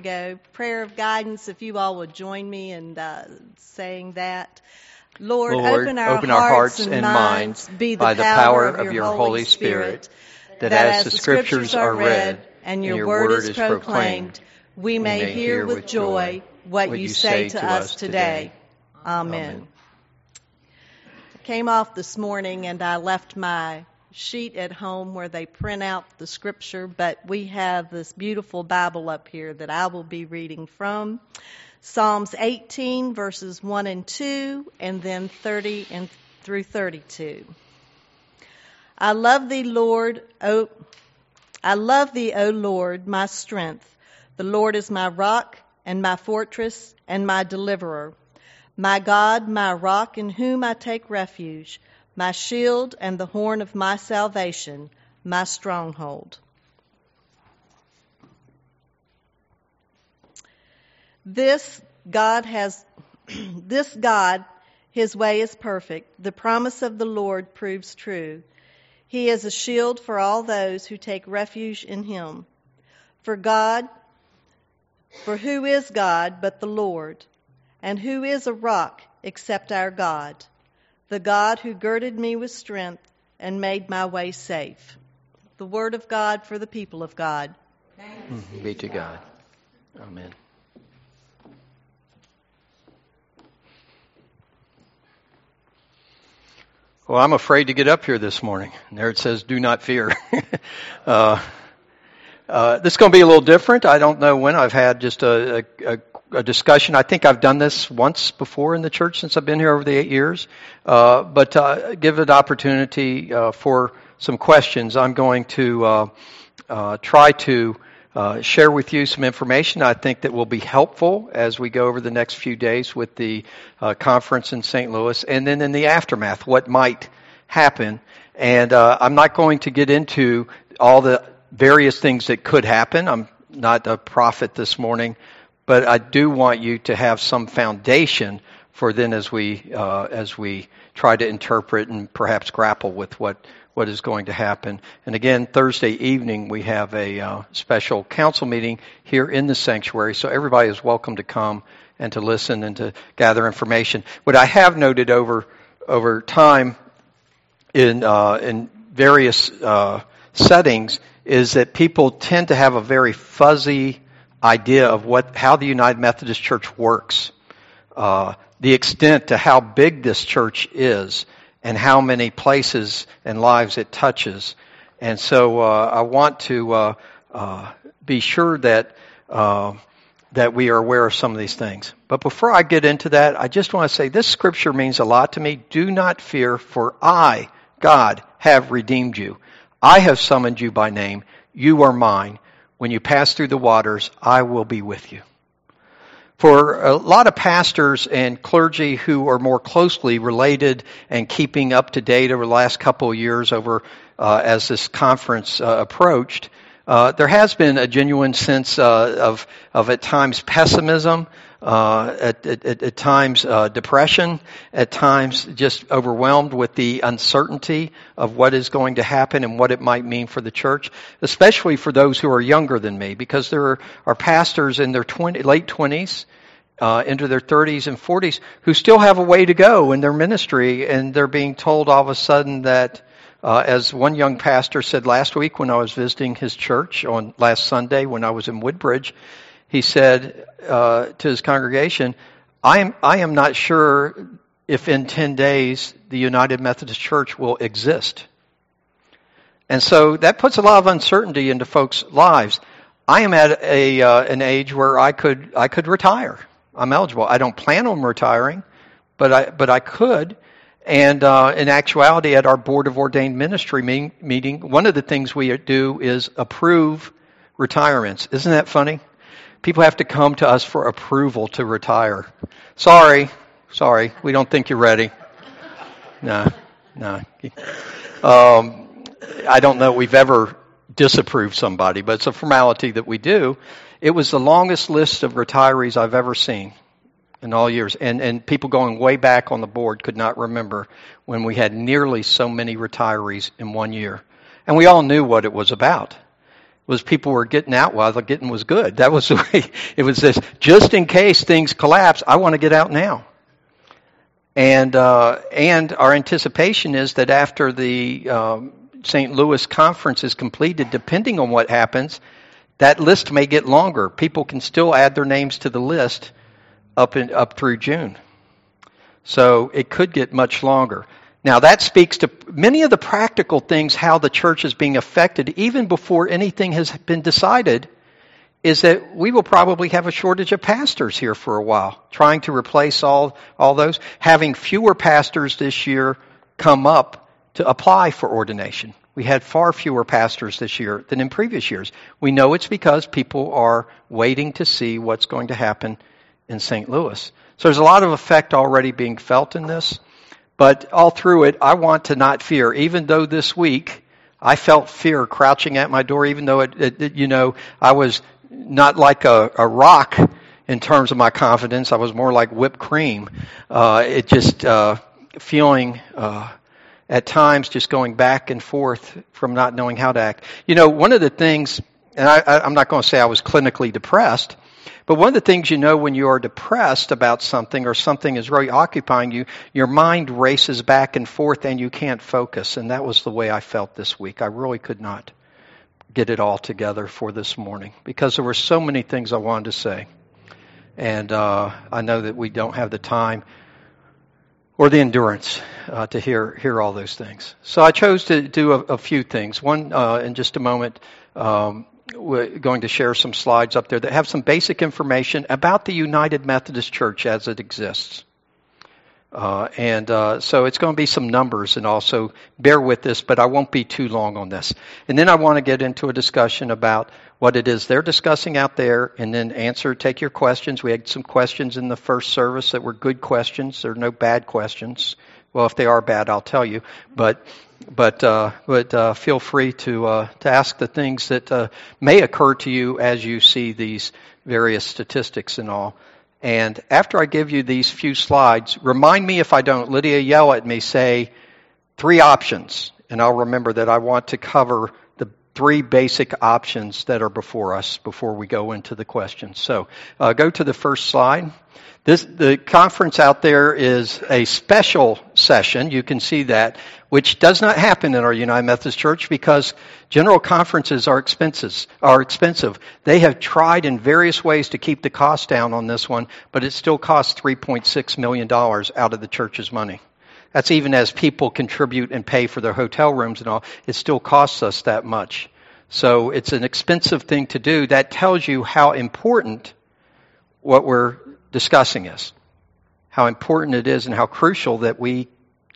go. Prayer of guidance, if you all would join me in uh, saying that. Lord, Lord, open, our, open our hearts hearts and minds minds be the by the power, of your Holy Spirit, that as the scriptures are read and your, word is proclaimed, we may hear with joy what you say to us today. Amen. Amen. I came off this morning and I left my sheet at home where they print out the scripture, but we have this beautiful Bible up here that I will be reading from. Psalms 18 verses 1 and 2 and then 30 and through 32. I love thee, Lord, O I love thee, O Lord, my strength. The Lord is my rock and my fortress and my deliverer. My God, my rock in whom I take refuge my shield and the horn of my salvation, my stronghold. This God has, this God, his way is perfect. The promise of the Lord proves true. He is a shield for all those who take refuge in him. For God, for who is God but the Lord? And who is a rock except our God? The God who girded me with strength and made my way safe. The word of God for the people of God. Thanks be to God. Amen. Well, I'm afraid to get up here this morning. And there it says, do not fear. uh, uh, this is going to be a little different. I don't know when. I've had just a, a, a a discussion. I think I've done this once before in the church since I've been here over the eight years, uh, but uh, give it opportunity uh, for some questions. I'm going to uh, uh, try to uh, share with you some information I think that will be helpful as we go over the next few days with the conference in St. Louis, and then in the aftermath, what might happen. And I'm not going to get into all the various things that could happen. I'm not a prophet this morning but I do want you to have some foundation for then as we uh, as we try to interpret and perhaps grapple with what what is going to happen. And again, Thursday evening we have a uh, special council meeting here in the sanctuary, so everybody is welcome to come and to listen and to gather information. What I have noted over over time in uh, in various uh, settings is that people tend to have a very fuzzy idea of what how the United Methodist Church works, uh, the extent to how big this church is, and how many places and lives it touches. And so uh, I want to uh, uh be sure that uh, that we are aware of some of these things. But before I get into that, I just want to say this scripture means a lot to me. Do not fear, for I, God, have redeemed you. I have summoned you by name. You are mine. When you pass through the waters, I will be with you. For a lot of pastors and clergy who are more closely related and keeping up to date over the last couple of years over uh, as this conference uh, approached, uh, there has been a genuine sense uh, of, of at times pessimism, uh, at, at, at, times uh, depression, at times just overwhelmed with the uncertainty of what is going to happen and what it might mean for the church, especially for those who are younger than me, because there are, are pastors in their 20, late 20s. Uh, into their 30s and 40s who still have a way to go in their ministry and they're being told all of a sudden that uh, as one young pastor said last week when I was visiting his church on last Sunday when I was in Woodbridge, he said uh, to his congregation, I am, I am not sure if in 10 days the United Methodist Church will exist. And so that puts a lot of uncertainty into folks' lives. I am at a, uh, an age where I could, I could retire. I'm eligible. I don't plan on retiring, but I, but I could. And uh, in actuality, at our Board of Ordained Ministry meeting, meeting, one of the things we do is approve retirements. Isn't that funny? People have to come to us for approval to retire. Sorry, sorry, we don't think you're ready. No, no. Um, I don't know we've ever disapproved somebody, but it's a formality that we do. It was the longest list of retirees I've ever seen in all years. And, and people going way back on the board could not remember when we had nearly so many retirees in one year. And we all knew what it was about. Was people were getting out while the getting was good. That was the way it was. This just in case things collapse, I want to get out now. And uh, and our anticipation is that after the um, St. Louis conference is completed, depending on what happens, that list may get longer. People can still add their names to the list up in, up through June. So it could get much longer. Now that speaks to many of the practical things how the church is being affected even before anything has been decided is that we will probably have a shortage of pastors here for a while, trying to replace all, all those, having fewer pastors this year come up to apply for ordination. We had far fewer pastors this year than in previous years. We know it's because people are waiting to see what's going to happen in St. Louis. So there's a lot of effect already being felt in this. But all through it, I want to not fear. Even though this week I felt fear crouching at my door, even though it, it, it you know, I was not like a, a, rock in terms of my confidence. I was more like whipped cream. Uh, it just uh, feeling uh, at times just going back and forth from not knowing how to act. You know, one of the things, and I, I'm not going to say I was clinically depressed, but one of the things you know when you are depressed about something or something is really occupying you, your mind races back and forth and you can't focus. And that was the way I felt this week. I really could not get it all together for this morning because there were so many things I wanted to say. And uh, I know that we don't have the time or the endurance uh, to hear hear all those things. So I chose to do a, a few things. One, uh, in just a moment, um, we're going to share some slides up there that have some basic information about the United Methodist Church as it exists. Uh, and uh, so it's going to be some numbers, and also bear with this, but I won't be too long on this. And then I want to get into a discussion about what it is they're discussing out there, and then answer, take your questions. We had some questions in the first service that were good questions. There are no bad questions. Well, if they are bad, I'll tell you. But but uh, but uh, feel free to uh, to ask the things that uh, may occur to you as you see these various statistics and all. And after I give you these few slides, remind me if I don't. Lydia, yell at me. Say three options, and I'll remember that I want to cover three basic options that are before us before we go into the questions. So uh, go to the first slide. This, the conference out there is a special session. You can see that, which does not happen in our United Methodist Church because general conferences are expenses, are expensive. They have tried in various ways to keep the cost down on this one, but it still costs $3.6 million out of the church's money. That's even as people contribute and pay for their hotel rooms and all. It still costs us that much. So it's an expensive thing to do. That tells you how important what we're discussing is. How important it is and how crucial that we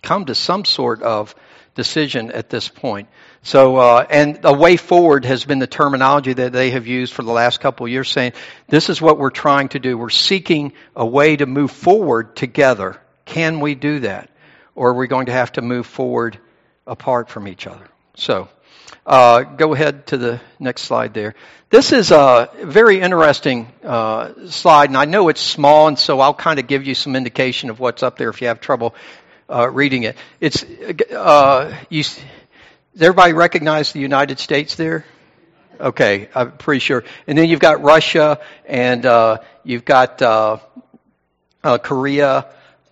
come to some sort of decision at this point. So, uh, and the way forward has been the terminology that they have used for the last couple of years, saying this is what we're trying to do. We're seeking a way to move forward together. Can we do that, or are we going to have to move forward apart from each other? So, uh, go ahead to the next slide there. This is a very interesting uh, slide, and I know it's small, and so I'll kind of give you some indication of what's up there if you have trouble uh, reading it. It's uh, you. Does everybody recognize the United States there? Okay, I'm pretty sure. And then you've got Russia, and uh, you've got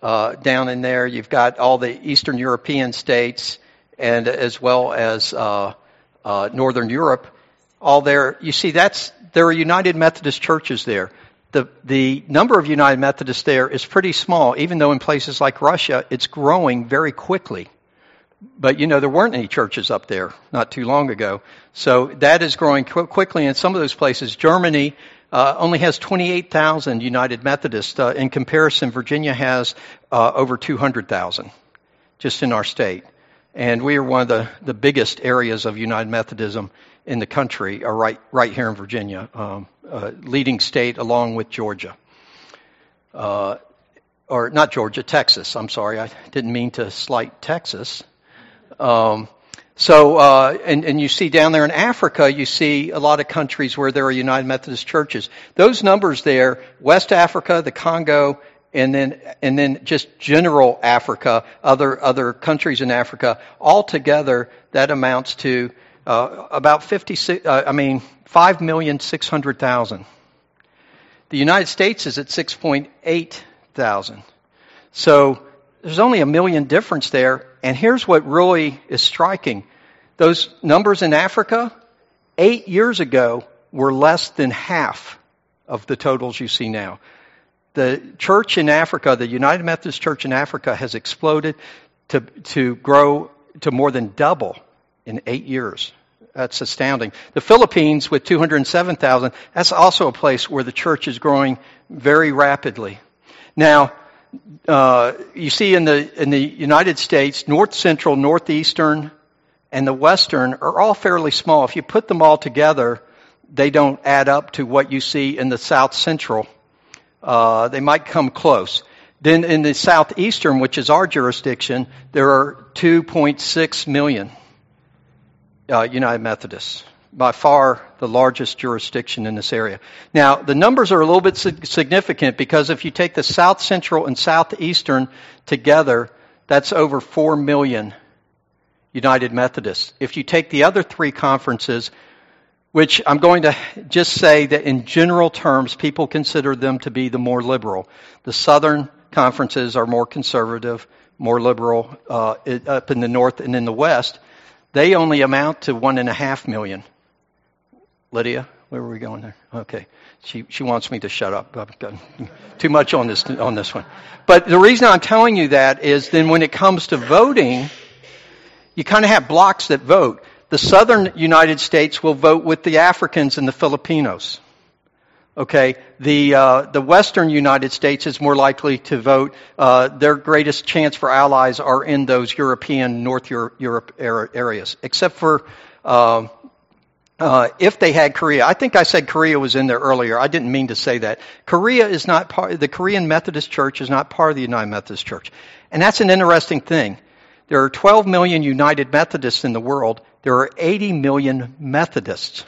uh, down in there. You've got all the Eastern European states, and as well as uh, Northern Europe, all there, you see that's, there are United Methodist churches there. The, the number of United Methodists there is pretty small, even though in places like Russia, it's growing very quickly. But you know, there weren't any churches up there not too long ago. So that is growing qu- quickly in some of those places. Germany uh, only has 28,000 United Methodists. Uh, in comparison, Virginia has uh, over 200,000 just in our state. And we are one of the, the biggest areas of United Methodism in the country, are right, right here in Virginia, um, uh, leading state along with Georgia. Uh, or not Georgia, Texas. I'm sorry, I didn't mean to slight Texas. Um, so, uh, and, and you see down there in Africa, you see a lot of countries where there are United Methodist churches. Those numbers there, West Africa, the Congo, and then and then just general Africa, other other countries in Africa, altogether that amounts to uh, about 56, uh, I mean, 5,600,000. The United States is at 6.8 thousand. So there's only a million difference there. And here's what really is striking. Those numbers in Africa, eight years ago, were less than half of the totals you see now. The church in Africa, the United Methodist Church in Africa, has exploded to, to grow to more than double in eight years. That's astounding. The Philippines, with 207,000, that's also a place where the church is growing very rapidly. Now, uh, you see in the in the United States, north central, northeastern, and the western are all fairly small. If you put them all together, they don't add up to what you see in the south central. Uh, they might come close. Then in the southeastern, which is our jurisdiction, there are 2.6 million uh, United Methodists by far the largest jurisdiction in this area. Now, the numbers are a little bit significant because if you take the South Central and Southeastern together, that's over 4 million United Methodists. If you take the other three conferences, which I'm going to just say that in general terms, people consider them to be the more liberal. The Southern conferences are more conservative, more liberal uh, up in the North and in the West. They only amount to one and a half million. Lydia, where were we going there? Okay. She, she wants me to shut up. I've got too much on this, on this one. But the reason I'm telling you that is then when it comes to voting, you kind of have blocks that vote. The southern United States will vote with the Africans and the Filipinos. Okay, the uh, the Western United States is more likely to vote. Uh, their greatest chance for allies are in those European North Europe, Europe areas, except for uh, uh, if they had Korea. I think I said Korea was in there earlier. I didn't mean to say that. Korea is not part, the Korean Methodist Church is not part of the United Methodist Church. And that's an interesting thing. There are 12 million United Methodists in the world. There are 80 million Methodists.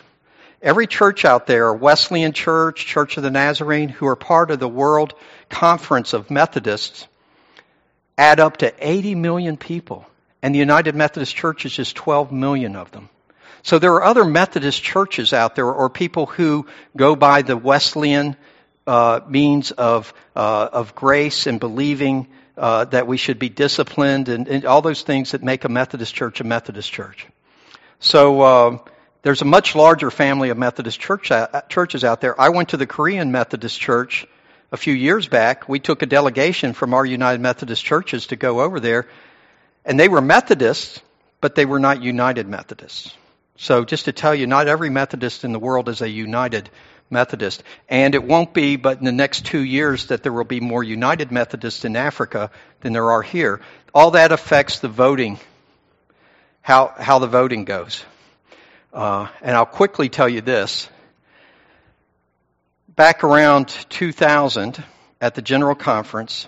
Every church out there, Wesleyan Church, Church of the Nazarene, who are part of the World Conference of Methodists, add up to 80 million people. And the United Methodist Church is just 12 million of them. So there are other Methodist churches out there or people who go by the Wesleyan uh, means of, uh, of grace and believing uh, that we should be disciplined and, and, all those things that make a Methodist church a Methodist church. So um, there's a much larger family of Methodist church, uh, churches out there. I went to the Korean Methodist Church a few years back. We took a delegation from our United Methodist churches to go over there, and they were Methodists, but they were not United Methodists. So just to tell you, not every Methodist in the world is a united Methodist. And it won't be but in the next two years that there will be more united Methodists in Africa than there are here. All that affects the voting, how, how the voting goes. Uh, and I'll quickly tell you this. Back around 2000 at the General Conference,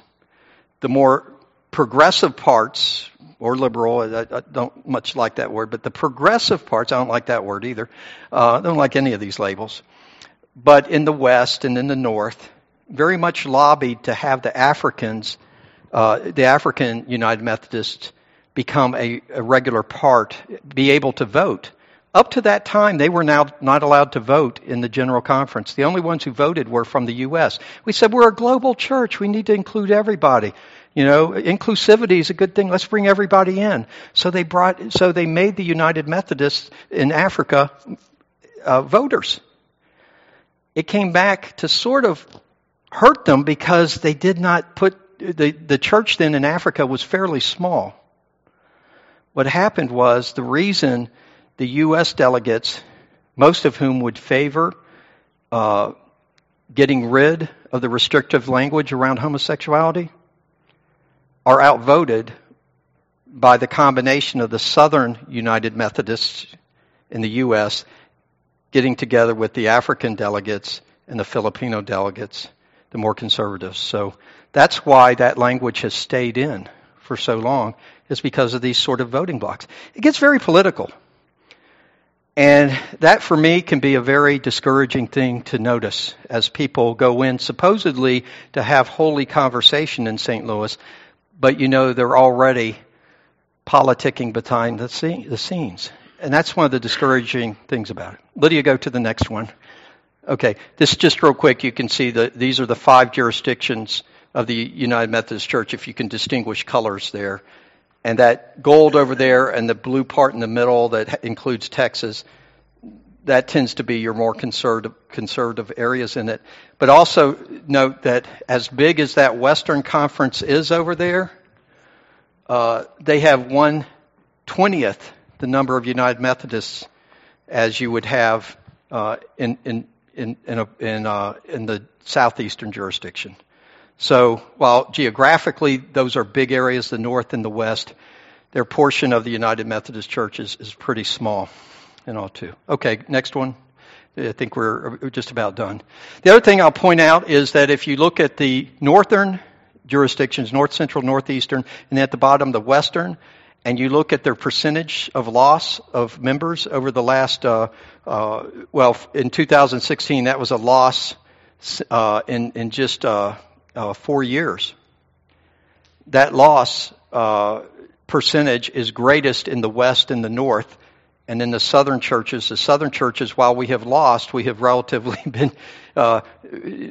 the more progressive parts or liberal. I, I, don't much like that word, but the progressive parts, I don't like that word either. Uh, I don't like any of these labels. But in the West and in the North, very much lobbied to have the Africans, uh, the African United Methodists, become a, a regular part, be able to vote. Up to that time, they were now not allowed to vote in the General Conference. The only ones who voted were from the U.S. We said, we're a global church. We need to include everybody. You know, inclusivity is a good thing. Let's bring everybody in. So they brought, so they made the United Methodists in Africa uh, voters. It came back to sort of hurt them because they did not put the the church then in Africa was fairly small. What happened was the reason the U.S. delegates, most of whom would favor uh, getting rid of the restrictive language around homosexuality, are outvoted by the combination of the Southern United Methodists in the U.S. getting together with the African delegates and the Filipino delegates, the more conservatives. So that's why that language has stayed in for so long, is because of these sort of voting blocks. It gets very political. And that for me can be a very discouraging thing to notice as people go in supposedly to have holy conversation in St. Louis but you know they're already politicking behind the, scene, the scenes. And that's one of the discouraging things about it. Lydia, go to the next one. Okay, this just real quick. You can see that these are the five jurisdictions of the United Methodist Church, if you can distinguish colors there. And that gold over there and the blue part in the middle that includes Texas, that tends to be your more conservative, conservative areas in it. But also note that as big as that Western Conference is over there, uh, they have one twentieth the number of United Methodists as you would have uh, in in in in, a, in, uh, in the southeastern jurisdiction. So while geographically those are big areas, the north and the west, their portion of the United Methodist Church is, is pretty small in all too. Okay, next one. I think we're just about done. The other thing I'll point out is that if you look at the northern jurisdictions, north central, northeastern, and at the bottom, the western, and you look at their percentage of loss of members over the last, uh, uh, well, in 2016, that was a loss uh, in, in just uh, uh, four years. That loss uh, percentage is greatest in the west and the north, and in the southern churches. The southern churches, while we have lost, we have relatively been uh,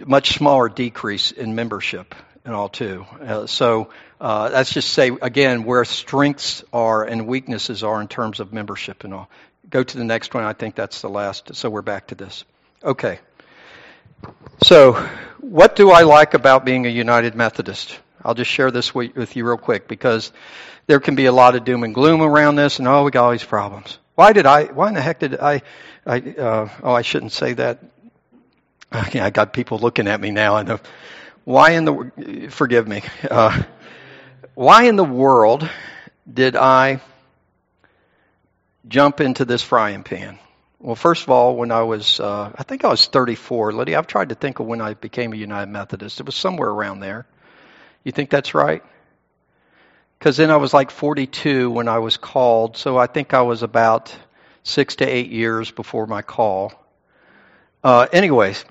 much smaller decrease in membership and all too. Uh, so uh, that's just say again where strengths are and weaknesses are in terms of membership and all. Go to the next one. I think that's the last. So we're back to this. Okay. So what do I like about being a United Methodist? I'll just share this with you real quick because there can be a lot of doom and gloom around this, and oh, we got all these problems. Why did I? Why in the heck did I? I uh, oh, I shouldn't say that. Okay, I got people looking at me now. Know why in the, forgive me, uh, why in the world did I jump into this frying pan? Well, first of all, when I was, uh, I think I was 34, Lydia, I've tried to think of when I became a United Methodist. It was somewhere around there. You think that's right? Because then I was like 42 when I was called, so I think I was about six to eight years before my call. Uh, anyways,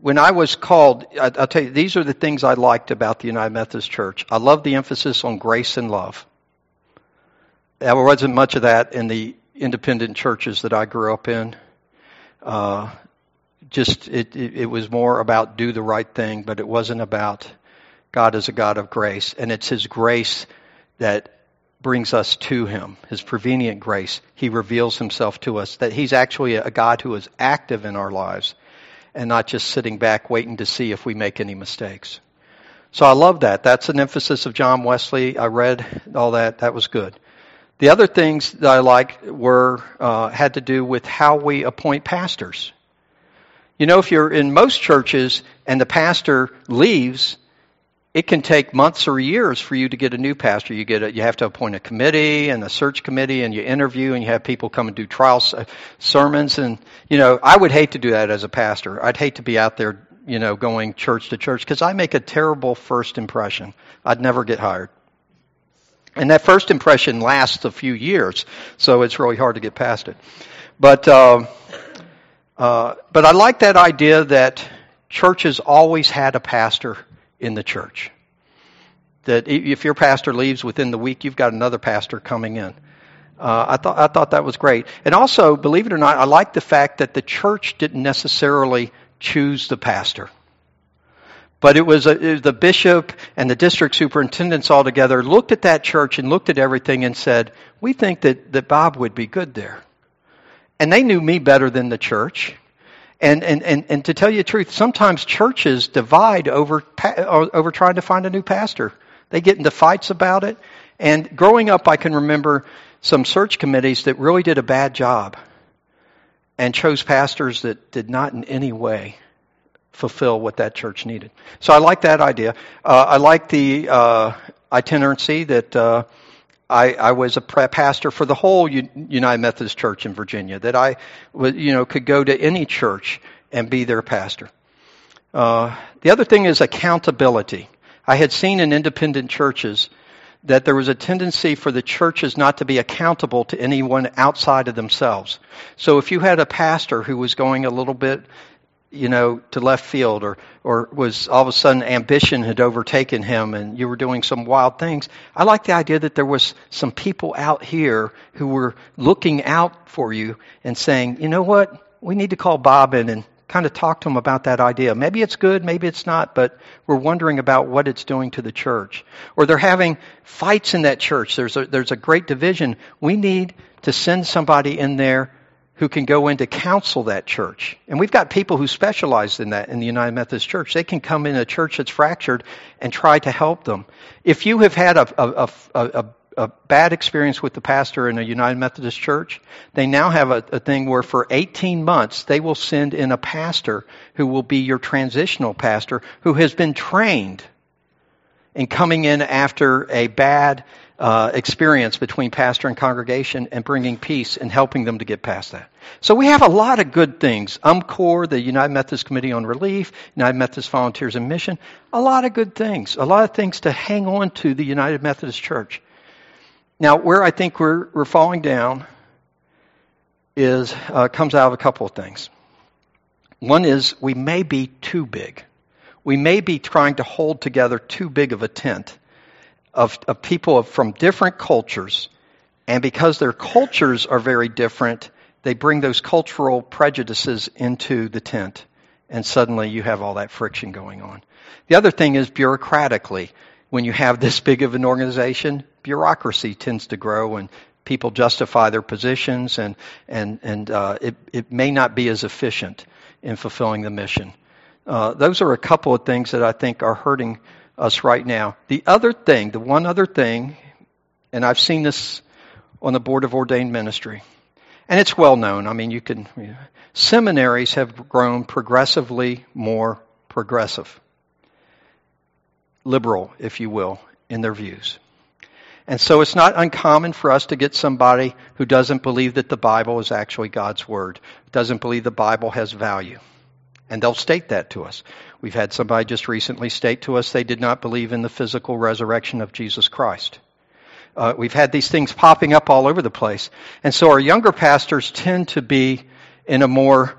when I was called, I, will tell you, these are the things I liked about the United Methodist Church. I love the emphasis on grace and love. There wasn't much of that in the independent churches that I grew up in. Uh, just it, it, it was more about do the right thing, but it wasn't about God is a God of grace, and it's His grace that brings us to Him. His prevenient grace. He reveals Himself to us that He's actually a God who is active in our lives and not just sitting back waiting to see if we make any mistakes. So I love that. That's an emphasis of John Wesley. I read all that. That was good. The other things that I like were uh, had to do with how we appoint pastors. You know, if you're in most churches and the pastor leaves, it can take months or years for you to get a new pastor. You get a, you have to appoint a committee and a search committee, and you interview, and you have people come and do trial sermons. And you know, I would hate to do that as a pastor. I'd hate to be out there, you know, going church to church because I make a terrible first impression. I'd never get hired. And that first impression lasts a few years, so it's really hard to get past it. But uh, uh, but I like that idea that churches always had a pastor in the church. That if your pastor leaves within the week, you've got another pastor coming in. Uh, I thought I thought that was great, and also, believe it or not, I like the fact that the church didn't necessarily choose the pastor, but it was, a, it was the bishop and the district superintendents all together looked at that church and looked at everything and said, "We think that that Bob would be good there," and they knew me better than the church. And, and, and, and to tell you the truth, sometimes churches divide over, over trying to find a new pastor. They get into fights about it. And growing up, I can remember some search committees that really did a bad job and chose pastors that did not in any way fulfill what that church needed. So I like that idea. Uh, I like the uh, itinerancy that uh, I, I was a pastor for the whole United Methodist Church in Virginia. That I, you know, could go to any church and be their pastor. Uh, the other thing is accountability. I had seen in independent churches that there was a tendency for the churches not to be accountable to anyone outside of themselves. So if you had a pastor who was going a little bit you know, to left field or, or was all of a sudden ambition had overtaken him and you were doing some wild things. I like the idea that there was some people out here who were looking out for you and saying, you know what? We need to call Bob in and kind of talk to him about that idea. Maybe it's good, maybe it's not, but we're wondering about what it's doing to the church. Or they're having fights in that church. There's a, there's a great division. We need to send somebody in there who can go in to counsel that church. And we've got people who specialize in that in the United Methodist Church. They can come in a church that's fractured and try to help them. If you have had a, a, a, a bad experience with the pastor in a United Methodist church, they now have a, a, thing where for 18 months they will send in a pastor who will be your transitional pastor who has been trained in coming in after a bad uh, experience between pastor and congregation and bringing peace and helping them to get past that. So we have a lot of good things. UMCOR, the United Methodist Committee on Relief, United Methodist Volunteers in Mission, a lot of good things. A lot of things to hang on to the United Methodist Church. Now, where I think we're, we're falling down is uh, comes out of a couple of things. One is we may be too big. We may be trying to hold together too big of a tent of, of people from different cultures, and because their cultures are very different, they bring those cultural prejudices into the tent, and suddenly you have all that friction going on. The other thing is bureaucratically, when you have this big of an organization, bureaucracy tends to grow and people justify their positions and and and uh, it it may not be as efficient in fulfilling the mission. Uh, those are a couple of things that I think are hurting us right now. The other thing, the one other thing, and I've seen this on the board of ordained ministry, and it's well known. I mean, you can you know, seminaries have grown progressively more progressive, liberal, if you will, in their views. And so it's not uncommon for us to get somebody who doesn't believe that the Bible is actually God's Word, doesn't believe the Bible has value. And they'll state that to us. We've had somebody just recently state to us they did not believe in the physical resurrection of Jesus Christ. Uh, we've had these things popping up all over the place. And so our younger pastors tend to be in a more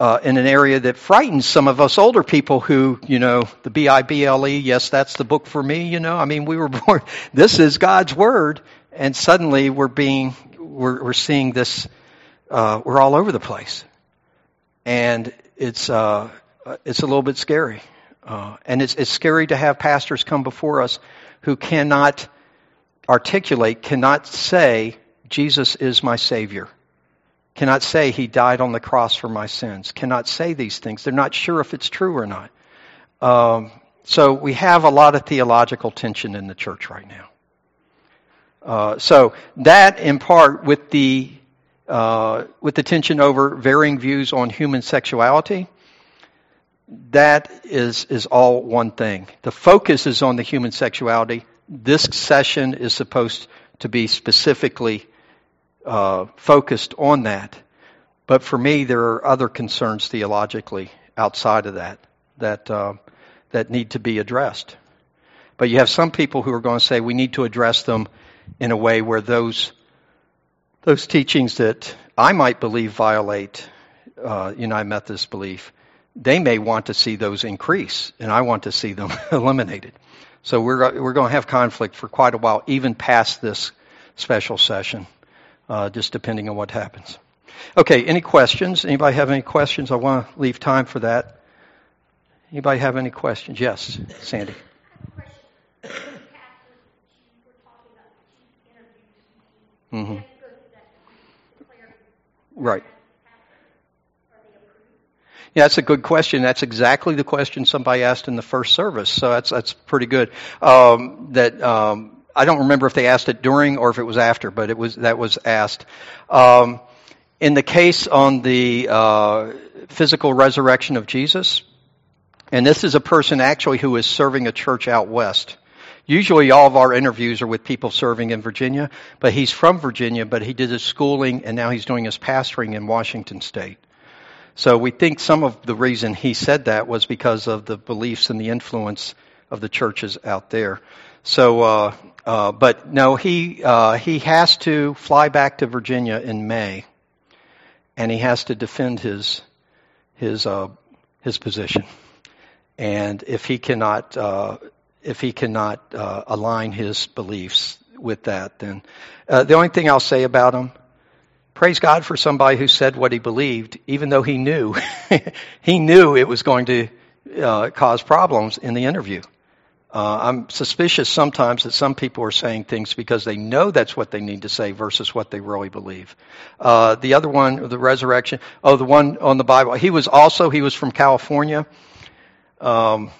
uh, in an area that frightens some of us older people who, you know, the B I B L E, yes, that's the book for me, you know. I mean, we were born, this is God's Word, and suddenly we're being, we're, we're seeing this, uh, we're all over the place. And it's, uh, it's a little bit scary. Uh, and it's, it's scary to have pastors come before us who cannot articulate, cannot say, Jesus is my Savior cannot say he died on the cross for my sins, cannot say these things. They're not sure if it's true or not. Um, so we have a lot of theological tension in the church right now. Uh, so that, in part, with the uh, with the tension over varying views on human sexuality, that is is all one thing. The focus is on the human sexuality. This session is supposed to be specifically uh, focused on that. But for me, there are other concerns theologically outside of that that uh, that need to be addressed. But you have some people who are going to say we need to address them in a way where those those teachings that I might believe violate uh, United Methodist belief, they may want to see those increase, and I want to see them eliminated. So we're we're going to have conflict for quite a while, even past this special session uh, just depending on what happens. Okay, any questions? Anybody have any questions? I want to leave time for that. Anybody have any questions? Yes, Sandy. Mm-hmm. Right. Yeah, that's a good question. That's exactly the question somebody asked in the first service. So that's that's pretty good. Um, that um, I don't remember if they asked it during or if it was after, but it was that was asked. Um, in the case on the uh, physical resurrection of Jesus, and this is a person actually who is serving a church out west. Usually, all of our interviews are with people serving in Virginia, but he's from Virginia, but he did his schooling and now he's doing his pastoring in Washington State. So we think some of the reason he said that was because of the beliefs and the influence of the churches out there. So, uh, uh, but no, he uh, he has to fly back to Virginia in May, and he has to defend his his uh, his position. And if he cannot, uh, if he cannot uh, align his beliefs with that, then uh, the only thing I'll say about him, praise God for somebody who said what he believed, even though he knew, he knew it was going to uh, cause problems in the interview. Uh, I'm suspicious sometimes that some people are saying things because they know that's what they need to say versus what they really believe. Uh, the other one, the resurrection, oh, the one on the Bible, he was also, he was from California. Um,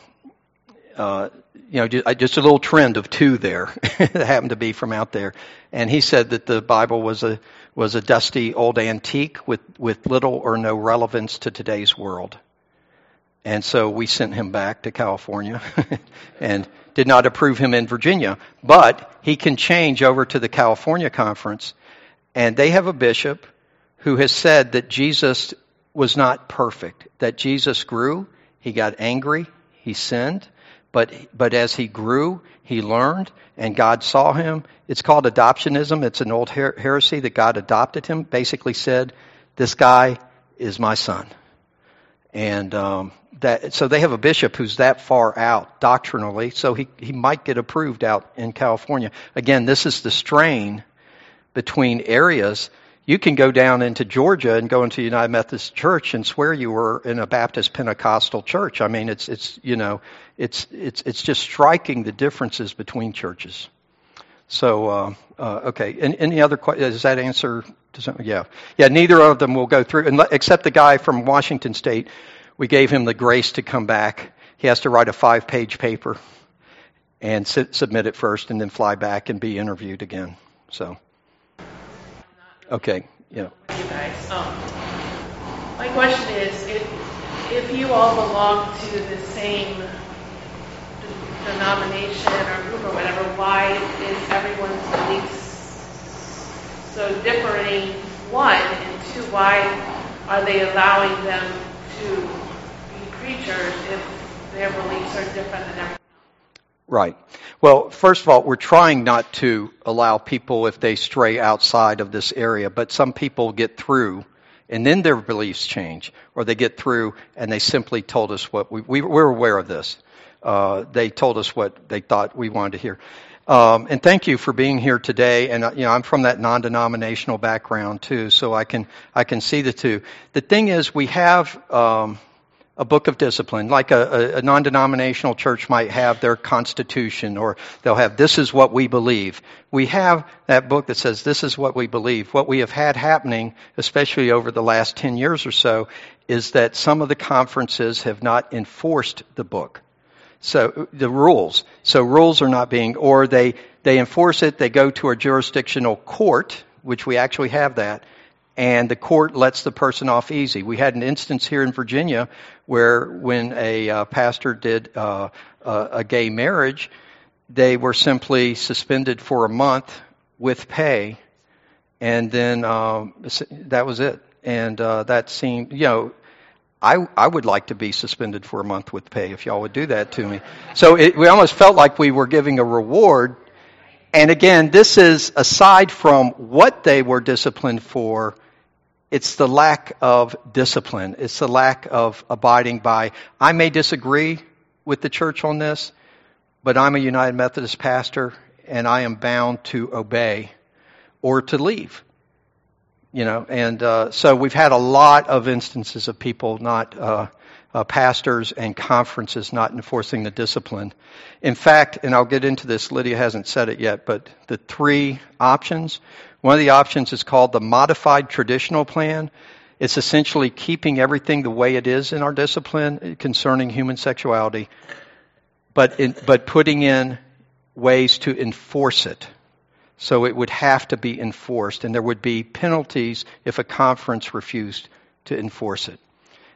uh, you know, just, a little trend of two there that happened to be from out there. And he said that the Bible was a, was a dusty old antique with, with little or no relevance to today's world. And so we sent him back to California and did not approve him in Virginia. But he can change over to the California conference. And they have a bishop who has said that Jesus was not perfect, that Jesus grew, he got angry, he sinned, but, but as he grew, he learned, and God saw him. It's called adoptionism. It's an old her- heresy that God adopted him, basically said, This guy is my son. And um, that, so they have a bishop who's that far out doctrinally, so he, he might get approved out in California. Again, this is the strain between areas. You can go down into Georgia and go into United Methodist Church and swear you were in a Baptist Pentecostal church. I mean, it's it's you know, it's it's it's just striking the differences between churches. So uh, uh, okay, and, any other questions? Does that answer? Does that, yeah, yeah. Neither of them will go through, except the guy from Washington State we gave him the grace to come back. He has to write a five page paper and sit, submit it first and then fly back and be interviewed again. So, okay, yeah. You guys, um, my question is if, if you all belong to the same denomination or group or whatever, why is everyone's beliefs so differing? One, and two, why are they allowing them to be creatures if their beliefs are different than everyone Right. Well, first of all, we're trying not to allow people if they stray outside of this area, but some people get through and then their beliefs change, or they get through and they simply told us what we, we we're aware of this. Uh, they told us what they thought we wanted to hear. Um, and thank you for being here today. And uh, you know, I'm from that non-denominational background too, so I can I can see the two. The thing is, we have. Um, a book of discipline, like a, a, non denominational church might have their constitution, or they'll have, this is what we believe. We have that book that says, this is what we believe. What we have had happening, especially over the last 10 years or so, is that some of the conferences have not enforced the book. So, the rules. So, rules are not being, or they, they enforce it, they go to a jurisdictional court, which we actually have that, and the court lets the person off easy. We had an instance here in Virginia where when a uh, pastor did uh, a gay marriage, they were simply suspended for a month with pay, and then um, that was it. And uh, that seemed, you know, I, I would like to be suspended for a month with pay if y'all would do that to me. So it, we almost felt like we were giving a reward. And again, this is aside from what they were disciplined for, it's the lack of discipline. It's the lack of abiding by. I may disagree with the church on this, but I'm a United Methodist pastor and I am bound to obey or to leave. You know, and uh, so we've had a lot of instances of people not, uh, uh, pastors and conferences not enforcing the discipline. In fact, and I'll get into this, Lydia hasn't said it yet, but the three options one of the options is called the modified traditional plan. It's essentially keeping everything the way it is in our discipline concerning human sexuality, but in, but putting in ways to enforce it. So it would have to be enforced, and there would be penalties if a conference refused to enforce it.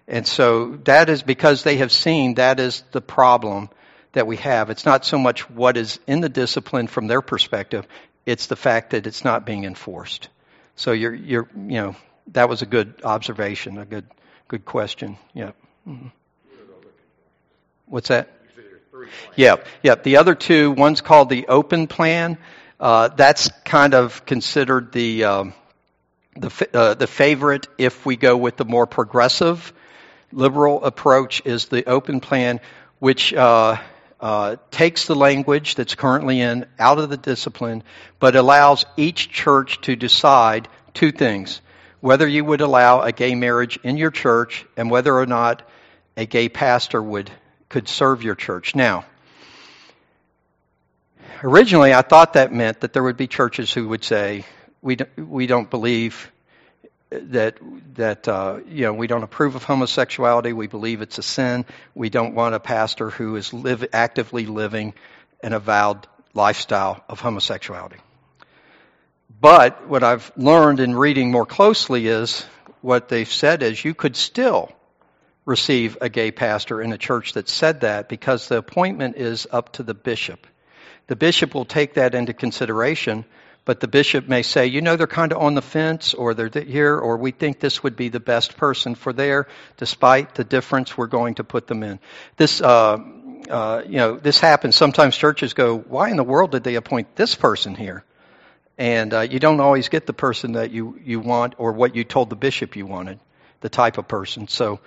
And so that is because they have seen that is the problem that we have. It's not so much what is in the discipline from their perspective, it's the fact that it's not being enforced. So you're, you're, you know, that was a good observation, a good, good question. Yeah. Mm-hmm. What's that? Yeah, yeah. The other two, one's called the open plan. Uh, that's kind of considered the um, the uh, the favorite if we go with the more progressive liberal approach is the open plan, which uh, uh, takes the language that's currently in out of the discipline, but allows each church to decide two things whether you would allow a gay marriage in your church and whether or not a gay pastor would could serve your church. Now, originally I thought that meant that there would be churches who would say, we we don't believe that that uh, you know we don't approve of homosexuality. We believe it's a sin. We don't want a pastor who is live, actively living an avowed lifestyle of homosexuality. But what I've learned in reading more closely is what they've said is you could still receive a gay pastor in a church that said that because the appointment is up to the bishop. The bishop will take that into consideration but the bishop may say, you know, they're kind of on the fence, or they're here, or we think this would be the best person for there, despite the difference we're going to put them in. This, uh, uh, you know, this happens. Sometimes churches go, why in the world did they appoint this person here? And uh, you don't always get the person that you, you want or what you told the bishop you wanted, the type of person. So,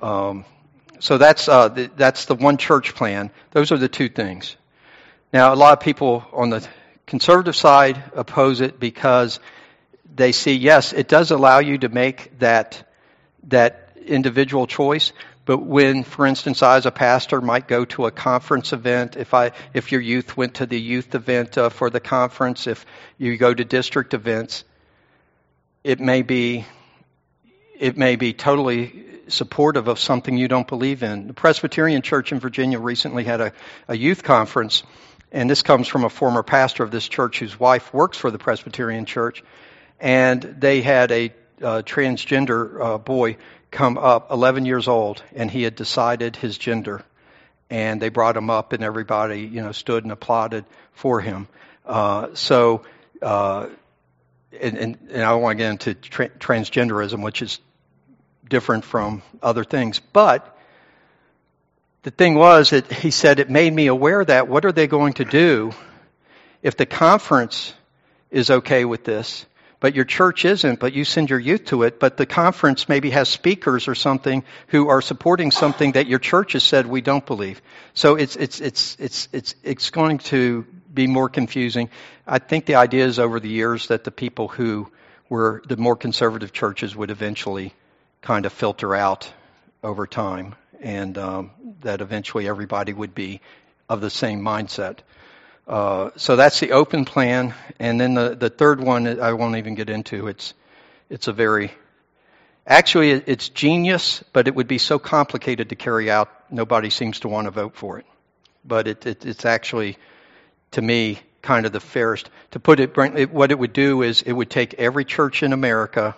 um, so that's uh, the, that's the one church plan. Those are the two things. Now, a lot of people on the conservative side oppose it because they see, yes, it does allow you to make that, that individual choice. But when, for instance, I as a pastor might go to a conference event, if I, if your youth went to the youth event uh, for the conference, if you go to district events, it may be, it may be totally supportive of something you don't believe in. The Presbyterian Church in Virginia recently had a, a youth conference, and this comes from a former pastor of this church whose wife works for the Presbyterian Church. And they had a uh, transgender uh, boy come up, 11 years old, and he had decided his gender. And they brought him up, and everybody, you know, stood and applauded for him. Uh, so, uh, and, and, and, I don't want to get into tra- transgenderism, which is different from other things, but the thing was that he said it made me aware that what are they going to do if the conference is okay with this, but your church isn't, but you send your youth to it, but the conference maybe has speakers or something who are supporting something that your church has said we don't believe. So it's, it's, it's, it's, it's, it's going to be more confusing. I think the idea is over the years that the people who were the more conservative churches would eventually kind of filter out over time and um, that eventually everybody would be of the same mindset. Uh, so that's the open plan, and then the the third one I won't even get into. It's it's a very actually it's genius, but it would be so complicated to carry out. Nobody seems to want to vote for it, but it, it it's actually to me kind of the fairest. To put it, what it would do is it would take every church in America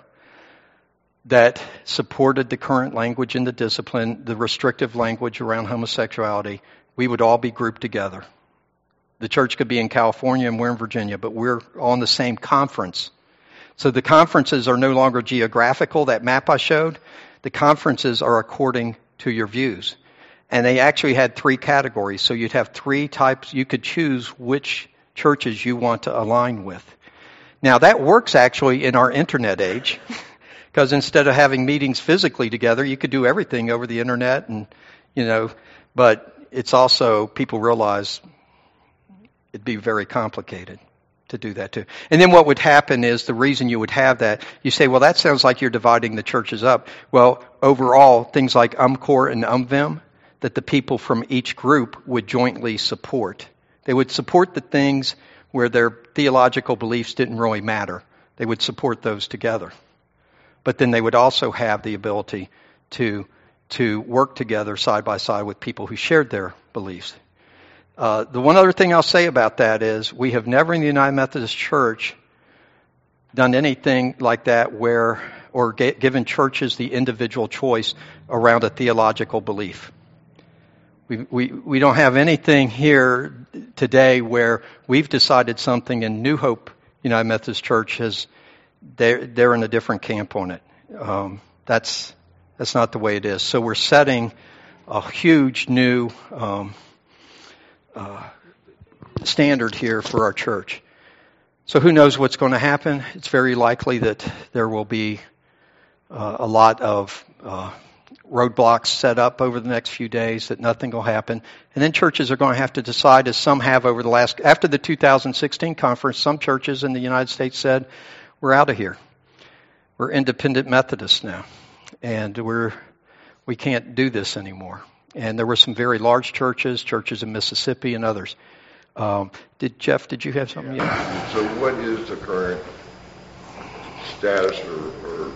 that supported the current language in the discipline, the restrictive language around homosexuality, we would all be grouped together. The church could be in California and we're in Virginia, but we're in the same conference. So the conferences are no longer geographical, that map I showed. The conferences are according to your views. And they actually had three categories. So you'd have three types. You could choose which churches you want to align with. Now that works actually in our internet age. Because instead of having meetings physically together, you could do everything over the internet and, you know, but it's also, people realize it'd be very complicated to do that too. And then what would happen is the reason you would have that, you say, well, that sounds like you're dividing the churches up. Well, overall, things like UMCOR and UMVM, that the people from each group would jointly support. They would support the things where their theological beliefs didn't really matter. They would support those together but then they would also have the ability to, to work together side by side with people who shared their beliefs. Uh, the one other thing I'll say about that is we have never in the United Methodist Church done anything like that where, or given churches the individual choice around a theological belief. We, we, we don't have anything here today where we've decided something and New Hope United Methodist Church has they're, they're in a different camp on it. Um, that's, that's not the way it is. So we're setting a huge new um, uh, standard here for our church. So who knows what's going to happen? It's very likely that there will be uh, a lot of uh, roadblocks set up over the next few days that nothing will happen. And then churches are going to have to decide, as some have over the last, after the 2016 conference, some churches in the United States said, we're out of here. We're independent Methodists now. And we're, we can't do this anymore. And there were some very large churches, churches in Mississippi and others. Um, did Jeff? Did you have something? Yeah. So, what is the current status or, or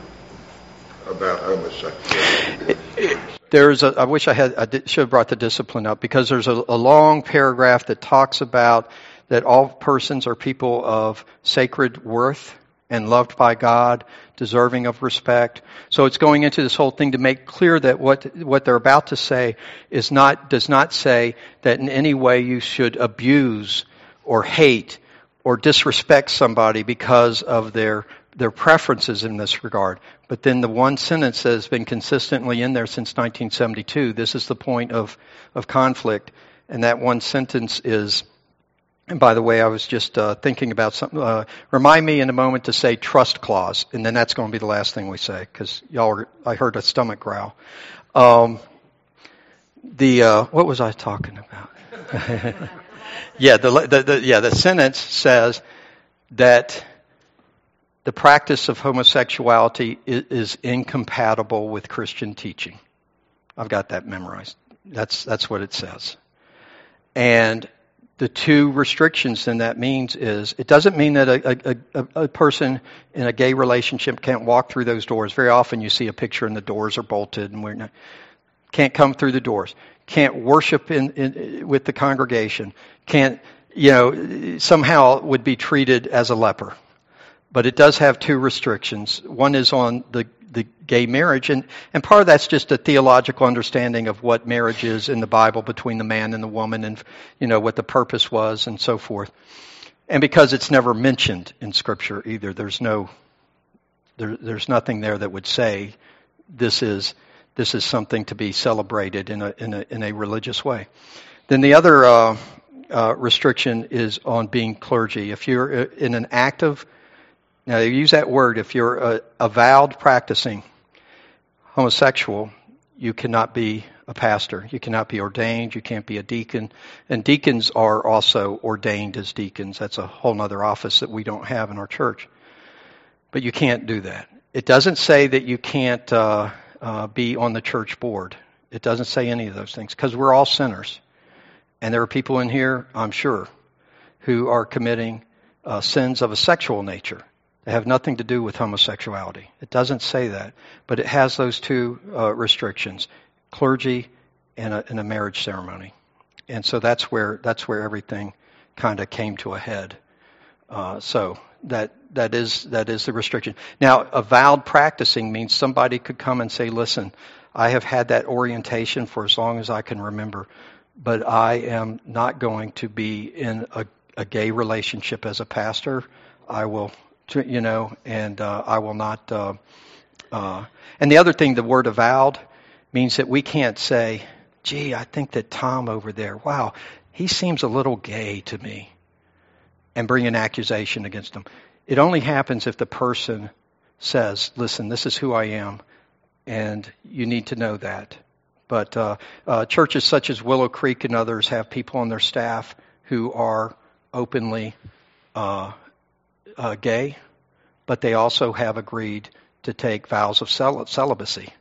about homosexuality? There's a. I wish I had. I did, should have brought the discipline up because there's a, a long paragraph that talks about that all persons are people of sacred worth and loved by God, deserving of respect. So it's going into this whole thing to make clear that what what they're about to say is not does not say that in any way you should abuse or hate or disrespect somebody because of their their preferences in this regard. But then the one sentence that has been consistently in there since 1972, this is the point of, of conflict, and that one sentence is and by the way, I was just uh, thinking about something. Uh, remind me in a moment to say trust clause, and then that's going to be the last thing we say because y'all. Are, I heard a stomach growl. Um, the uh, what was I talking about? yeah, the, the, the, yeah the sentence says that the practice of homosexuality is, is incompatible with Christian teaching. I've got that memorized. That's that's what it says, and the two restrictions then that means is it doesn't mean that a, a, a, person in a gay relationship can't walk through those doors. Very often you see a picture and the doors are bolted and we're not, can't come through the doors, can't worship in, in, with the congregation, can't, you know, somehow would be treated as a leper. But it does have two restrictions. One is on the the gay marriage, and and part of that's just a theological understanding of what marriage is in the Bible between the man and the woman, and you know what the purpose was, and so forth. And because it's never mentioned in Scripture either, there's no there, there's nothing there that would say this is this is something to be celebrated in a in a in a religious way. Then the other uh, uh, restriction is on being clergy. If you're uh, in an active now, they use that word if you're a avowed practicing homosexual, you cannot be a pastor. You cannot be ordained. You can't be a deacon. And deacons are also ordained as deacons. That's a whole other office that we don't have in our church. But you can't do that. It doesn't say that you can't uh, uh, be on the church board. It doesn't say any of those things because we're all sinners. And there are people in here, I'm sure, who are committing uh, sins of a sexual nature. Have nothing to do with homosexuality. It doesn't say that, but it has those two uh, restrictions: clergy and a, and a, marriage ceremony. And so that's where that's where everything kind of came to a head. Uh, so that that is that is the restriction. Now, avowed practicing means somebody could come and say, "Listen, I have had that orientation for as long as I can remember, but I am not going to be in a, a gay relationship as a pastor. I will you know, and uh, I will not. Uh, uh, and the other thing, the word avowed means that we can't say, gee, I think that Tom over there, wow, he seems a little gay to me, and bring an accusation against him. It only happens if the person says, listen, this is who I am, and you need to know that. But uh, uh, churches such as Willow Creek and others have people on their staff who are openly uh, uh, gay, but they also have agreed to take vows of cel- celibacy,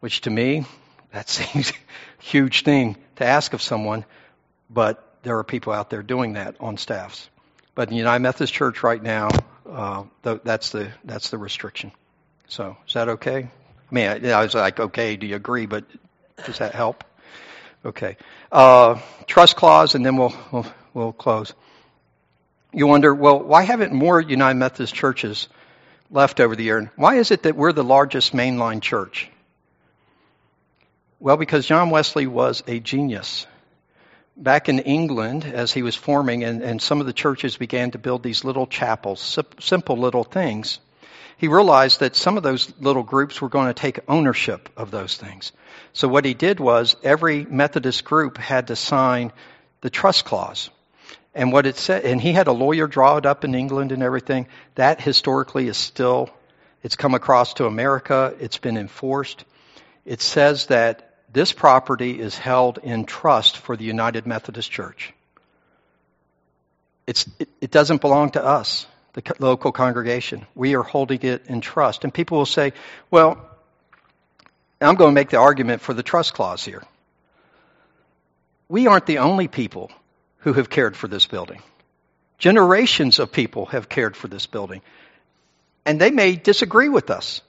which to me, that seems a huge thing to ask of someone, but there are people out there doing that on staffs. But in the United Methodist Church right now, uh, that's the that's the restriction. So is that okay? I mean, I, I was like, okay, do you agree? But does that help? Okay. Uh, trust clause, and then we'll we'll, we'll close you wonder, well, why haven't more United Methodist churches left over the year? And Why is it that we're the largest mainline church? Well, because John Wesley was a genius. Back in England, as he was forming, and, and some of the churches began to build these little chapels, simple little things, he realized that some of those little groups were going to take ownership of those things. So what he did was every Methodist group had to sign the trust clause. And what it said, and he had a lawyer draw it up in England and everything. That historically is still, it's come across to America. It's been enforced. it says that this property is held in trust for the United Methodist Church. It's, it, it doesn't belong to us, the co- local congregation. We are holding it in trust. And people will say, well, I'm going to make the argument for the trust clause here. We aren't the only people who have cared for this building. Generations of people have cared for this building. And they may disagree with us.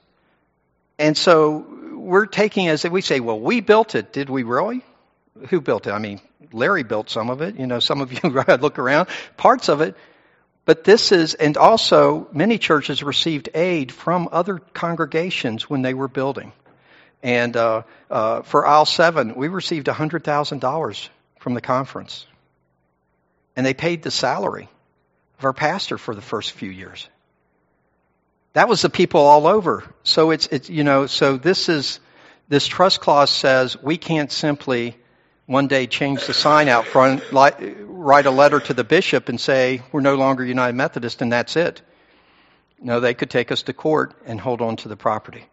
And so we're taking as we say, well, we built it. Did we really? Who built it? I mean, Larry built some of it. You know, some of you look around, parts of it. But this is, and also many churches received aid from other congregations when they were building. And uh, uh, for aisle seven, we received $100,000 from the conference. And they paid the salary of our pastor for the first few years. That was the people all over. So it's, it's you know, so this is, this trust clause says we can't simply one day change the sign out front, write a letter to the bishop and say, we're no longer United Methodist and that's it. No, they could take us to court and hold on to the property.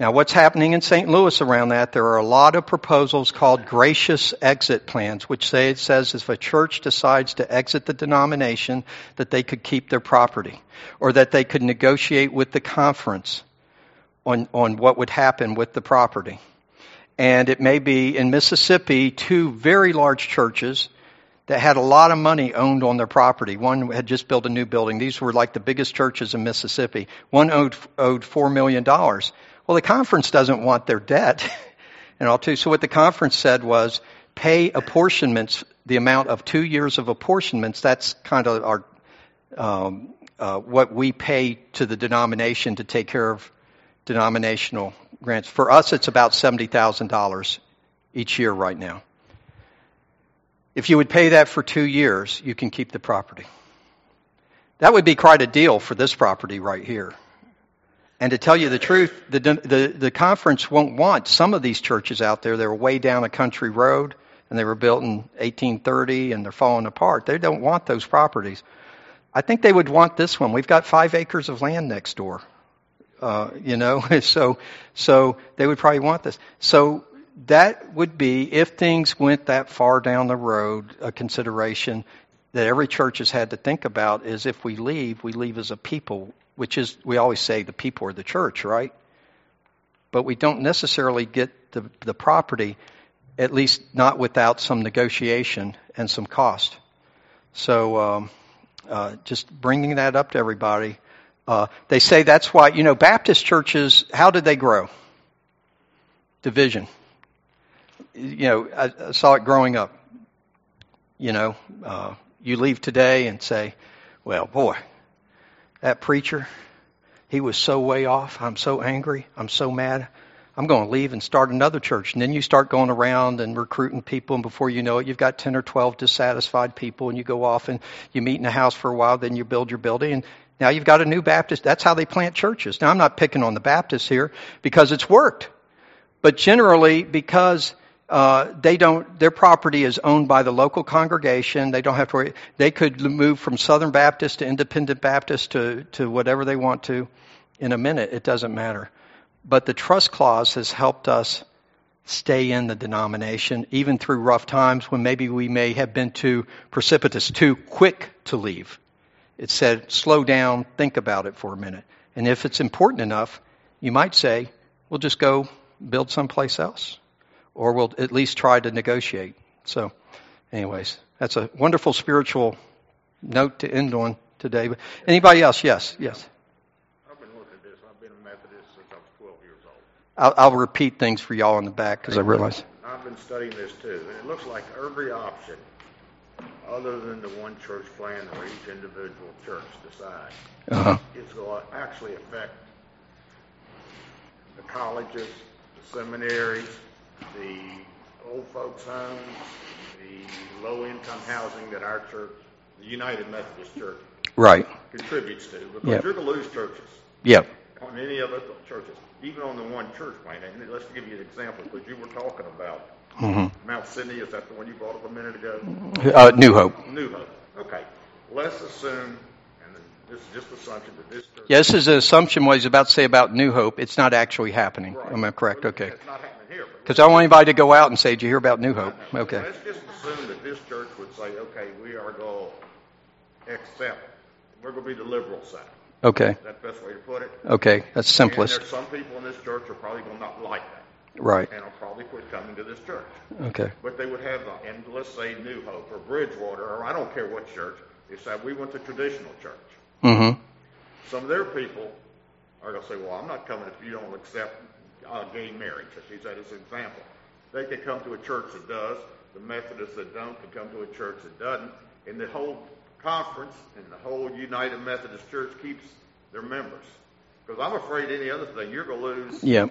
Now, what's happening in St. Louis around that? There are a lot of proposals called gracious exit plans, which say it says if a church decides to exit the denomination, that they could keep their property, or that they could negotiate with the conference on, on what would happen with the property. And it may be in Mississippi, two very large churches that had a lot of money owned on their property. One had just built a new building. These were like the biggest churches in Mississippi. One owed, owed $4 million. Well, the conference doesn't want their debt and all too. So what the conference said was pay apportionments, the amount of two years of apportionments. That's kind of our um, uh, what we pay to the denomination to take care of denominational grants. For us, it's about seventy thousand dollars each year right now. If you would pay that for two years, you can keep the property. That would be quite a deal for this property right here. And to tell you the truth, the, the, the conference won't want some of these churches out there. They're way down a country road and they were built in 1830 and they're falling apart. They don't want those properties. I think they would want this one. We've got five acres of land next door. Uh, you know, so so they would probably want this. So that would be if things went that far down the road, a consideration that every church has had to think about is if we leave, we leave as a people which is, we always say the people are the church, right? But we don't necessarily get the, the property, at least not without some negotiation and some cost. So um, uh, just bringing that up to everybody. Uh, they say that's why, you know, Baptist churches, how did they grow? Division. You know, I, I saw it growing up. You know, uh, you leave today and say, well, boy, that preacher, he was so way off. I'm so angry. I'm so mad. I'm going to leave and start another church. And then you start going around and recruiting people, and before you know it, you've got 10 or 12 dissatisfied people, and you go off and you meet in a house for a while, then you build your building, and now you've got a new Baptist. That's how they plant churches. Now, I'm not picking on the Baptists here because it's worked. But generally, because uh, they don't, their property is owned by the local congregation. They don't have to worry. They could move from Southern Baptist to Independent Baptist to, to whatever they want to in a minute. It doesn't matter. But the trust clause has helped us stay in the denomination, even through rough times when maybe we may have been too precipitous, too quick to leave. It said, slow down, think about it for a minute. And if it's important enough, you might say, we'll just go build someplace else or we'll at least try to negotiate. So, anyways, that's a wonderful spiritual note to end on today. But anybody else? Yes, yes. I've been looking at this. I've been a Methodist since I was 12 years old. I'll, I'll repeat things for y'all in the back because I realize. I've been studying this too, and it looks like every option, other than the one church plan or each individual church decides, uh-huh. is going to actually affect the colleges, the seminaries, the old folks' homes, the low-income housing that our church, the United Methodist Church, right, contributes to. Because yep. you're going to lose churches. Yep. On any of the churches, even on the one church plan. And let's give you an example, because you were talking about mm-hmm. Mount Sidney. Is that the one you brought up a minute ago? Uh, New Hope. New Hope. Okay. Let's assume, This is just assumption that this church. Yeah, this is an assumption what he's about to say about New Hope. It's not actually happening. Right. Am I correct? Okay. It's not happening here. Because I don't want anybody to go out and say, did you hear about New Hope? Okay. Let's just assume that this church would say, okay, we are going to accept, we're going to be the liberal side. Okay. That's the best way to put it? Okay. That's And simplest. there's some people in this church are probably going to not like that Right. and will probably quit coming to this church. Okay. But they would have, the- and let's say New Hope or Bridgewater, or I don't care what church, they said, we went to traditional church. Mm-hmm. Some of their people are going to say, well, I'm not coming if you don't accept uh, gay marriage. If use that as an example. They could come to a church that does, the Methodists that don't could come to a church that doesn't, and the whole conference and the whole United Methodist Church keeps their members. Because I'm afraid any other thing, you're going to lose Yeah.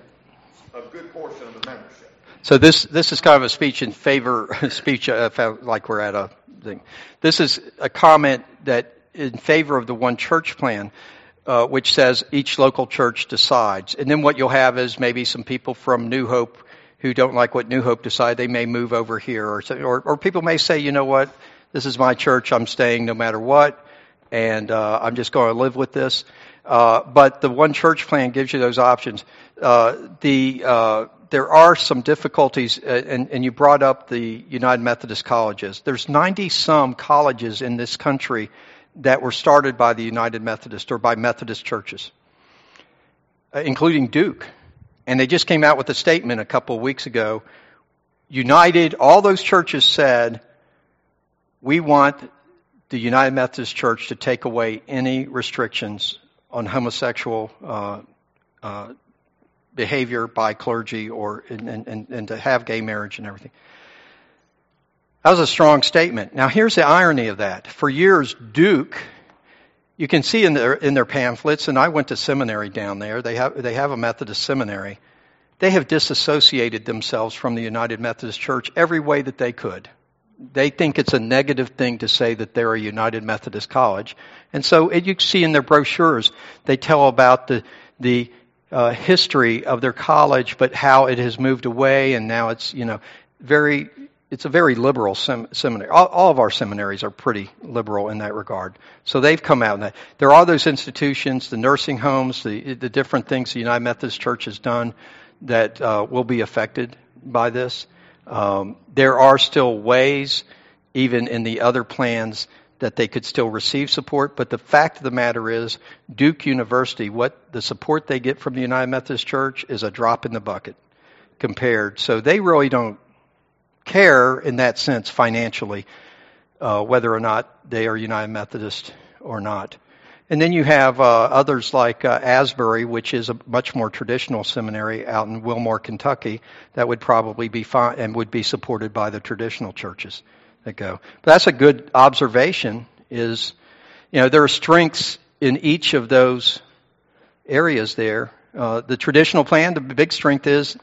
a good portion of the membership. So this this is kind of a speech in favor speech uh, like we're at a thing. This is a comment that in favor of the one church plan, uh, which says each local church decides, and then what you'll have is maybe some people from New Hope who don't like what New Hope decide. They may move over here, or or, or people may say, you know what, this is my church. I'm staying no matter what, and uh, I'm just going to live with this. Uh, but the one church plan gives you those options. Uh, the uh, there are some difficulties, uh, and, and you brought up the United Methodist colleges. There's 90 some colleges in this country that were started by the United Methodist or by Methodist churches, uh, including Duke. And they just came out with a statement a couple of weeks ago. United, all those churches said, we want the United Methodist Church to take away any restrictions on homosexual uh, uh, behavior by clergy or and, and, and to have gay marriage and everything. That was a strong statement. Now here's the irony of that. For years, Duke, you can see in their in their pamphlets, and I went to seminary down there. They have they have a Methodist seminary. They have disassociated themselves from the United Methodist Church every way that they could. They think it's a negative thing to say that they're a United Methodist college, and so it, you see in their brochures they tell about the the uh, history of their college, but how it has moved away, and now it's you know very it's a very liberal sem- seminary. All, all, of our seminaries are pretty liberal in that regard. So they've come out that. There are those institutions, the nursing homes, the the different things the United Methodist Church has done that uh, will be affected by this. Um, there are still ways, even in the other plans, that they could still receive support. But the fact of the matter is, Duke University, what the support they get from the United Methodist Church is a drop in the bucket compared. So they really don't care in that sense financially uh, whether or not they are United Methodist or not. And then you have uh, others like uh, Asbury, which is a much more traditional seminary out in Wilmore, Kentucky, that would probably be fine and would be supported by the traditional churches that go. But that's a good observation. Is you know there are strengths in each of those areas. There, uh, the traditional plan, the big strength is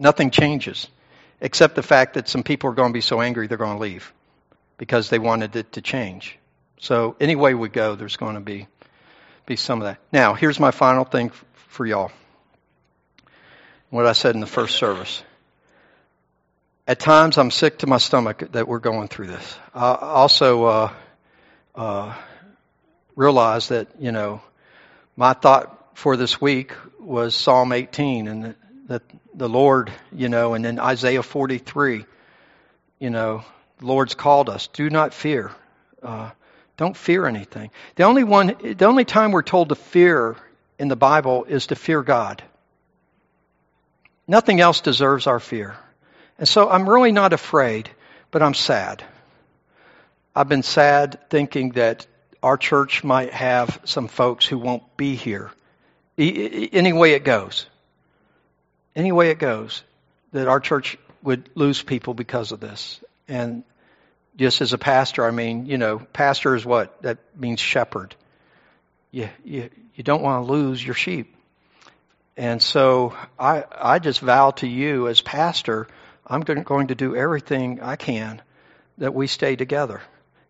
nothing changes, except the fact that some people are going to be so angry they're going to leave because they wanted it to change. So any way we go, there's going to be be some of that. Now, here's my final thing for y'all. What I said in the first service. At times, I'm sick to my stomach that we're going through this. I also uh, uh, realize that you know my thought for this week was Psalm 18 and that the Lord, you know, and then Isaiah 43. You know, the Lord's called us. Do not fear. Uh, don't fear anything. The only one, the only time we're told to fear in the Bible is to fear God. Nothing else deserves our fear. And so I'm really not afraid, but I'm sad. I've been sad thinking that our church might have some folks who won't be here. Any way it goes. Any way it goes. That our church would lose people because of this. And just as a pastor, I mean, you know, pastor is what? That means shepherd. You, you, you don't want to lose your sheep. And so I, I just vow to you as pastor, I'm going to do everything I can that we stay together.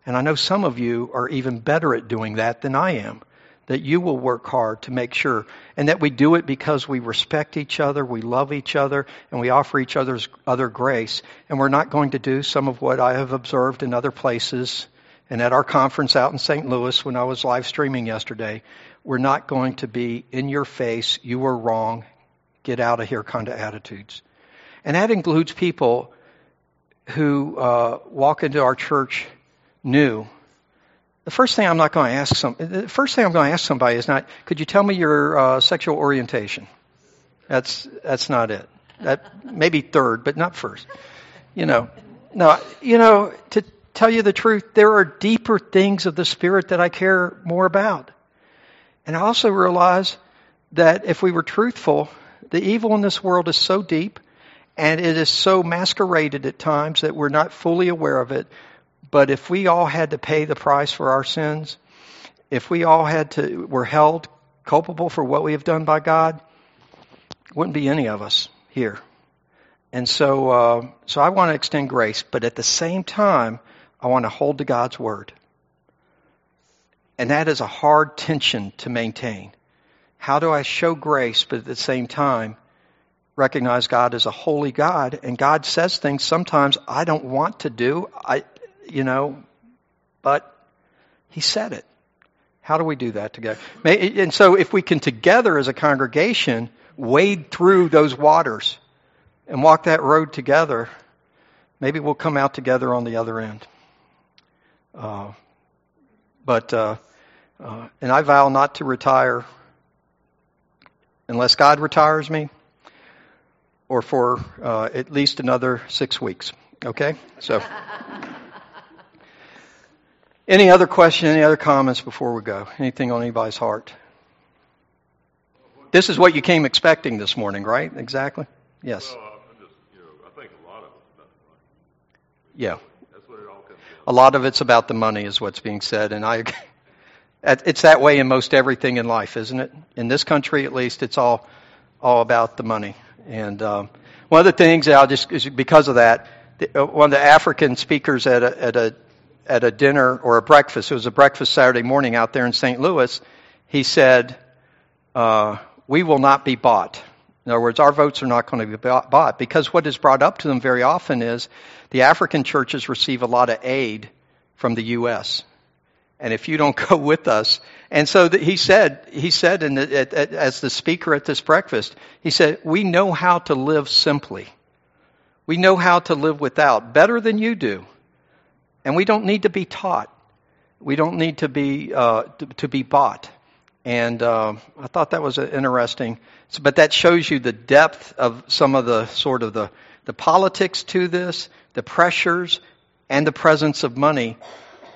And I know some of you are even better at doing that than I am. That you will work hard to make sure, and that we do it because we respect each other, we love each other, and we offer each other's other grace. And we're not going to do some of what I have observed in other places and at our conference out in St. Louis when I was live streaming yesterday, we're not going to be in your face, you were wrong, get out of here kind of attitudes. And that includes people who uh, walk into our church new. The first thing I'm not going to ask some, the first thing I'm going to ask somebody is not, could you tell me your uh, sexual orientation? That's that's not it. That maybe third, but not first. You know, no, you know, to tell you the truth, there are deeper things of the spirit that I care more about. And I also realize that if we were truthful, the evil in this world is so deep and it is so masqueraded at times that we're not fully aware of it. But if we all had to pay the price for our sins, if we all had to were held culpable for what we have done by God, wouldn't be any of us here. And so, uh, so I want to extend grace, but at the same time, I want to hold to God's word. And that is a hard tension to maintain. How do I show grace, but at the same time recognize God as a holy God? And God says things sometimes I don't want to do. I, you know, but He said it. How do we do that together? And so, if we can together as a congregation wade through those waters and walk that road together, maybe we'll come out together on the other end. Uh, but uh, uh, and I vow not to retire unless God retires me, or for uh, at least another six weeks. Okay, so. Any other question, any other comments before we go? Anything on anybody's heart? This is what you came expecting this morning, right? Exactly? Yes. Well, just, you know, I think a lot of it's about the money. Yeah. That's what it all comes down A lot of it's about the money, is what's being said, and I. It's that way in most everything in life, isn't it? In this country, at least, it's all all about the money. And um, one of the things I'll just because of that, uh, one of the African speakers at a, at a at a dinner or a breakfast, it was a breakfast Saturday morning out there in St. Louis. He said, uh, "We will not be bought." In other words, our votes are not going to be bought because what is brought up to them very often is the African churches receive a lot of aid from the U.S and if you don't go with us and so the, he said he said in the, at, at, as the speaker at this breakfast he said we know how to live simply we know how to live without better than you do and we don't need to be taught we don't need to be uh, to, to, be bought and uh, i thought that was interesting but that shows you the depth of some of the sort of the the politics to this the pressures and the presence of money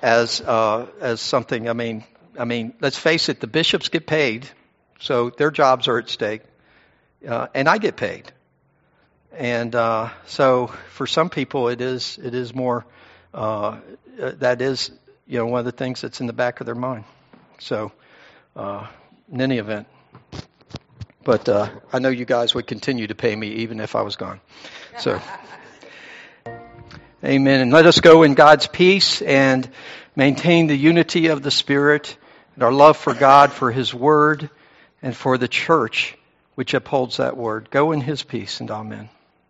as uh, as something. I mean, I mean, let's face it. The bishops get paid, so their jobs are at stake, uh, and I get paid. And uh, so, for some people, it is it is more uh, that is you know one of the things that's in the back of their mind. So, uh, in any event, but uh, I know you guys would continue to pay me even if I was gone. So. Amen. And let us go in God's peace and maintain the unity of the Spirit and our love for God, for His Word, and for the church which upholds that Word. Go in His peace and Amen.